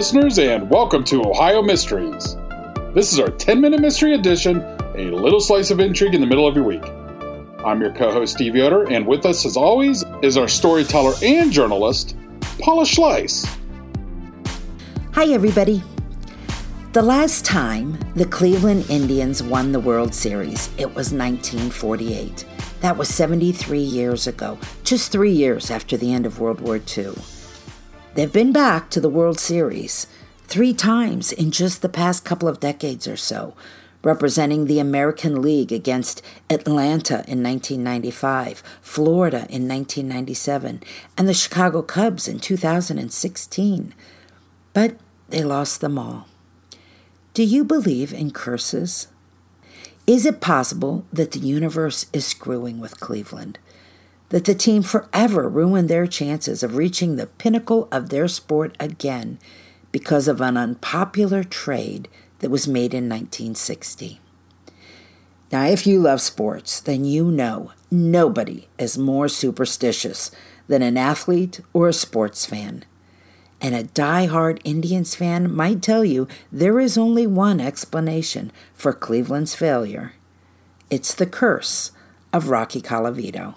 Listeners, and welcome to Ohio Mysteries. This is our 10 minute mystery edition, a little slice of intrigue in the middle of your week. I'm your co host, Steve Yoder, and with us, as always, is our storyteller and journalist, Paula Schleis. Hi, everybody. The last time the Cleveland Indians won the World Series, it was 1948. That was 73 years ago, just three years after the end of World War II. They've been back to the World Series three times in just the past couple of decades or so, representing the American League against Atlanta in 1995, Florida in 1997, and the Chicago Cubs in 2016. But they lost them all. Do you believe in curses? Is it possible that the universe is screwing with Cleveland? That the team forever ruined their chances of reaching the pinnacle of their sport again because of an unpopular trade that was made in 1960. Now, if you love sports, then you know nobody is more superstitious than an athlete or a sports fan. And a die-hard Indians fan might tell you there is only one explanation for Cleveland's failure it's the curse of Rocky Colavito.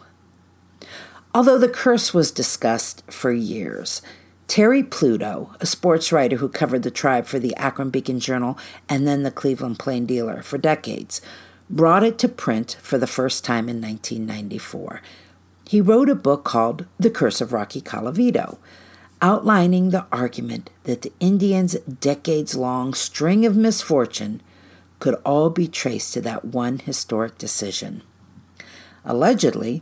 Although the curse was discussed for years, Terry Pluto, a sports writer who covered the tribe for the Akron Beacon Journal and then the Cleveland Plain Dealer for decades, brought it to print for the first time in 1994. He wrote a book called The Curse of Rocky Colavito, outlining the argument that the Indians' decades long string of misfortune could all be traced to that one historic decision. Allegedly,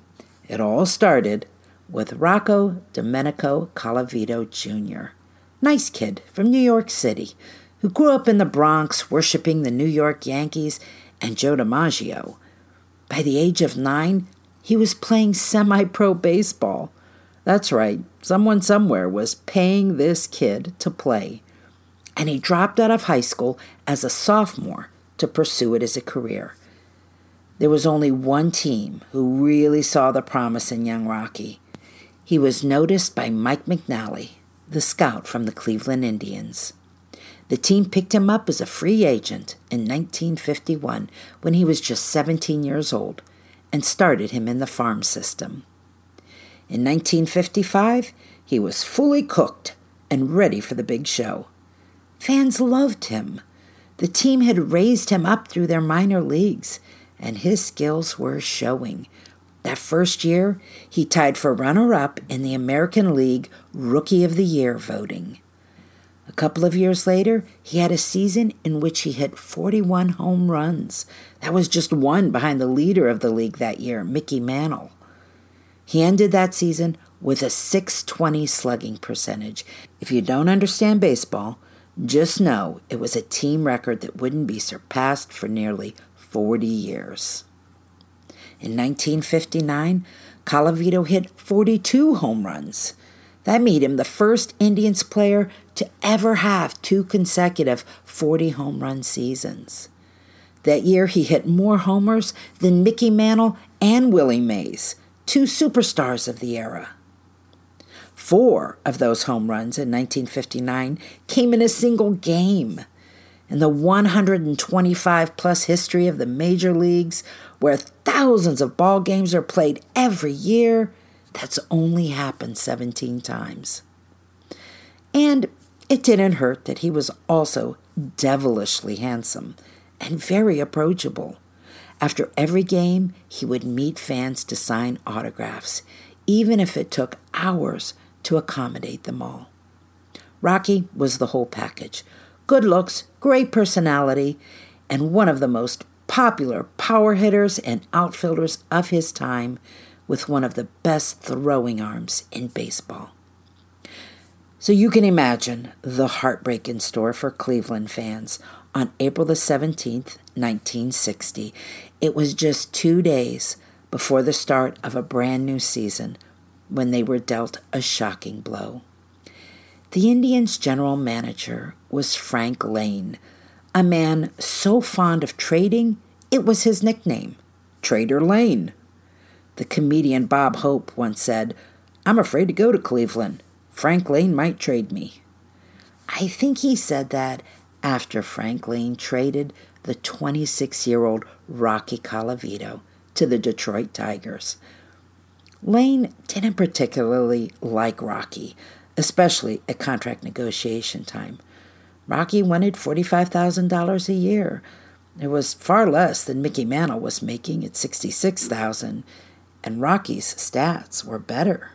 it all started with Rocco Domenico Colavito Jr., nice kid from New York City, who grew up in the Bronx worshiping the New York Yankees and Joe DiMaggio. By the age of nine, he was playing semi pro baseball. That's right, someone somewhere was paying this kid to play. And he dropped out of high school as a sophomore to pursue it as a career. There was only one team who really saw the promise in young Rocky. He was noticed by Mike McNally, the scout from the Cleveland Indians. The team picked him up as a free agent in 1951 when he was just 17 years old and started him in the farm system. In 1955, he was fully cooked and ready for the big show. Fans loved him. The team had raised him up through their minor leagues and his skills were showing. That first year, he tied for runner up in the American League Rookie of the Year voting. A couple of years later, he had a season in which he hit 41 home runs. That was just one behind the leader of the league that year, Mickey Mantle. He ended that season with a 620 slugging percentage. If you don't understand baseball, just know it was a team record that wouldn't be surpassed for nearly 40 years. In 1959, Colavito hit 42 home runs. That made him the first Indians player to ever have two consecutive 40 home run seasons. That year, he hit more homers than Mickey Mantle and Willie Mays, two superstars of the era. Four of those home runs in 1959 came in a single game. In the 125 plus history of the major leagues, where thousands of ball games are played every year, that's only happened 17 times. And it didn't hurt that he was also devilishly handsome and very approachable. After every game, he would meet fans to sign autographs, even if it took hours to accommodate them all. Rocky was the whole package good looks, great personality, and one of the most popular power hitters and outfielders of his time with one of the best throwing arms in baseball. So you can imagine the heartbreak in store for Cleveland fans on April the 17th, 1960. It was just two days before the start of a brand new season when they were dealt a shocking blow. The Indians' general manager was Frank Lane, a man so fond of trading it was his nickname, Trader Lane. The comedian Bob Hope once said, I'm afraid to go to Cleveland. Frank Lane might trade me. I think he said that after Frank Lane traded the 26 year old Rocky Colavito to the Detroit Tigers. Lane didn't particularly like Rocky, especially at contract negotiation time. Rocky wanted $45,000 a year. It was far less than Mickey Mantle was making at 66,000, and Rocky's stats were better.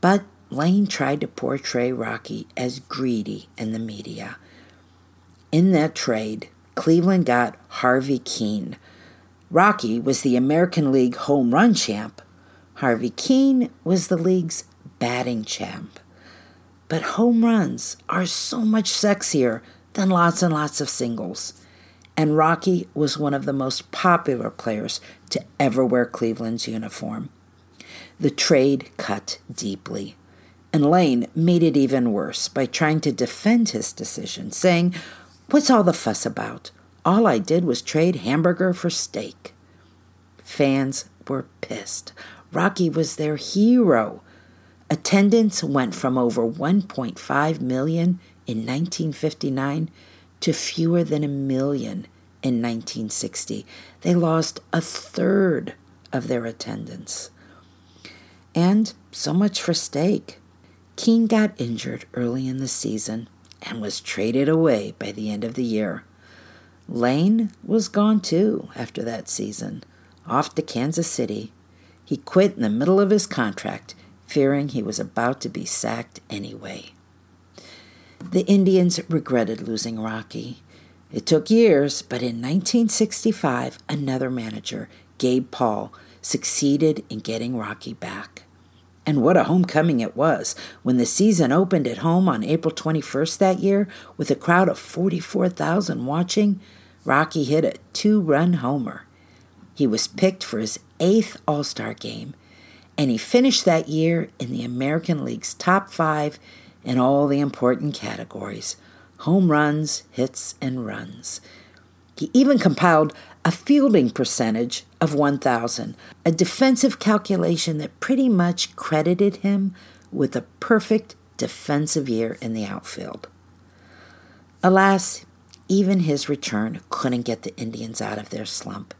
But Lane tried to portray Rocky as greedy in the media. In that trade, Cleveland got Harvey Kuenn. Rocky was the American League home run champ, Harvey Kuenn was the league's batting champ. But home runs are so much sexier than lots and lots of singles. And Rocky was one of the most popular players to ever wear Cleveland's uniform. The trade cut deeply. And Lane made it even worse by trying to defend his decision, saying, What's all the fuss about? All I did was trade hamburger for steak. Fans were pissed. Rocky was their hero. Attendance went from over 1.5 million in 1959 to fewer than a million in 1960. They lost a third of their attendance. And so much for steak. Kuenn got injured early in the season and was traded away by the end of the year. Lane was gone too after that season, off to Kansas City he quit in the middle of his contract, fearing he was about to be sacked anyway. The Indians regretted losing Rocky. It took years, but in 1965, another manager, Gabe Paul, succeeded in getting Rocky back. And what a homecoming it was when the season opened at home on April 21st that year with a crowd of 44,000 watching. Rocky hit a two run homer. He was picked for his eighth All Star game, and he finished that year in the American League's top five in all the important categories home runs, hits, and runs. He even compiled a fielding percentage of 1,000, a defensive calculation that pretty much credited him with a perfect defensive year in the outfield. Alas, even his return couldn't get the Indians out of their slump.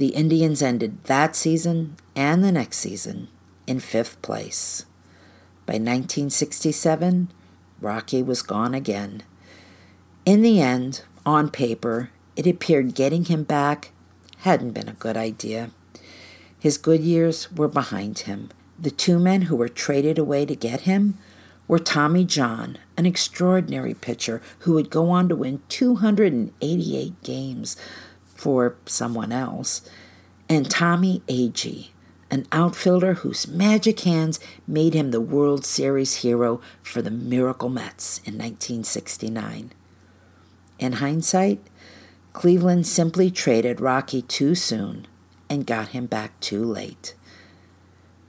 The Indians ended that season and the next season in fifth place. By 1967, Rocky was gone again. In the end, on paper, it appeared getting him back hadn't been a good idea. His good years were behind him. The two men who were traded away to get him were Tommy John, an extraordinary pitcher who would go on to win 288 games, for someone else, and Tommy Agee, an outfielder whose magic hands made him the World Series hero for the Miracle Mets in 1969. In hindsight, Cleveland simply traded Rocky too soon and got him back too late.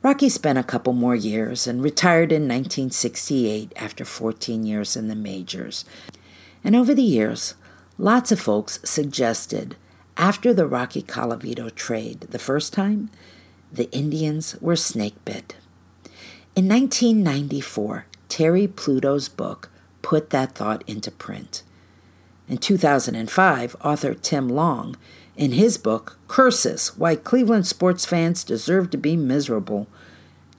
Rocky spent a couple more years and retired in 1968 after 14 years in the majors. And over the years, lots of folks suggested after the Rocky Colavito trade the first time, the Indians were snake bit. In 1994, Terry Pluto's book put that thought into print. In 2005, author Tim Long, in his book Curses Why Cleveland Sports Fans Deserve to Be Miserable,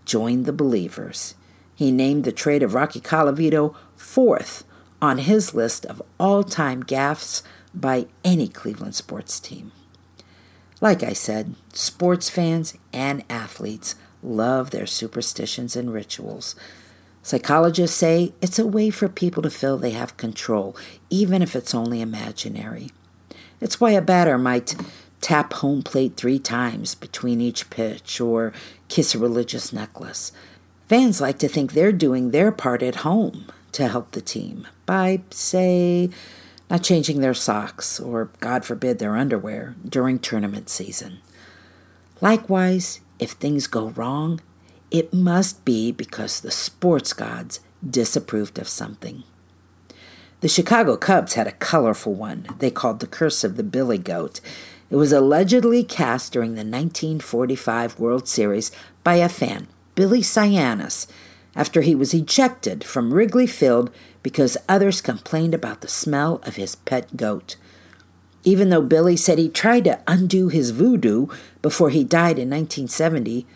joined the believers. He named the trade of Rocky Colavito fourth on his list of all time gaffes by any Cleveland sports team. Like I said, sports fans and athletes love their superstitions and rituals. Psychologists say it's a way for people to feel they have control, even if it's only imaginary. It's why a batter might tap home plate three times between each pitch or kiss a religious necklace. Fans like to think they're doing their part at home to help the team by, say, not changing their socks or, God forbid, their underwear during tournament season. Likewise, if things go wrong, it must be because the sports gods disapproved of something. The Chicago Cubs had a colorful one they called the Curse of the Billy Goat. It was allegedly cast during the 1945 World Series by a fan, Billy Sianis, after he was ejected from Wrigley Field because others complained about the smell of his pet goat. Even though Billy said he tried to undo his voodoo before he died in 1970,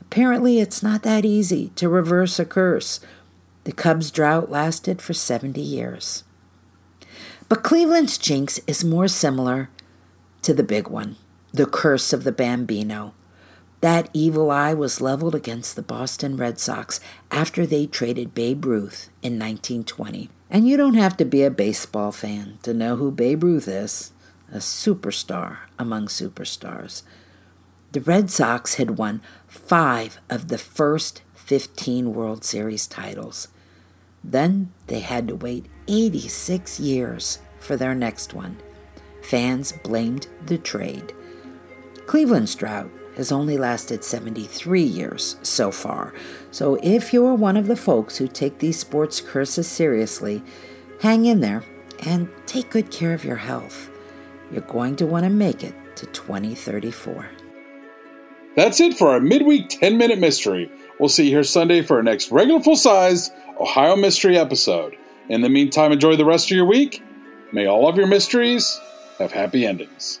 apparently it's not that easy to reverse a curse. The Cubs' drought lasted for 70 years. But Cleveland's jinx is more similar to the big one the curse of the Bambino. That evil eye was leveled against the Boston Red Sox after they traded Babe Ruth in 1920. And you don't have to be a baseball fan to know who Babe Ruth is a superstar among superstars. The Red Sox had won five of the first 15 World Series titles. Then they had to wait 86 years for their next one. Fans blamed the trade. Cleveland's drought has only lasted 73 years so far, so if you're one of the folks who take these sports curses seriously, hang in there and take good care of your health. You're going to want to make it to 2034. That's it for our midweek 10 minute mystery. We'll see you here Sunday for our next regular full sized Ohio Mystery episode. In the meantime, enjoy the rest of your week May all of your mysteries have happy endings.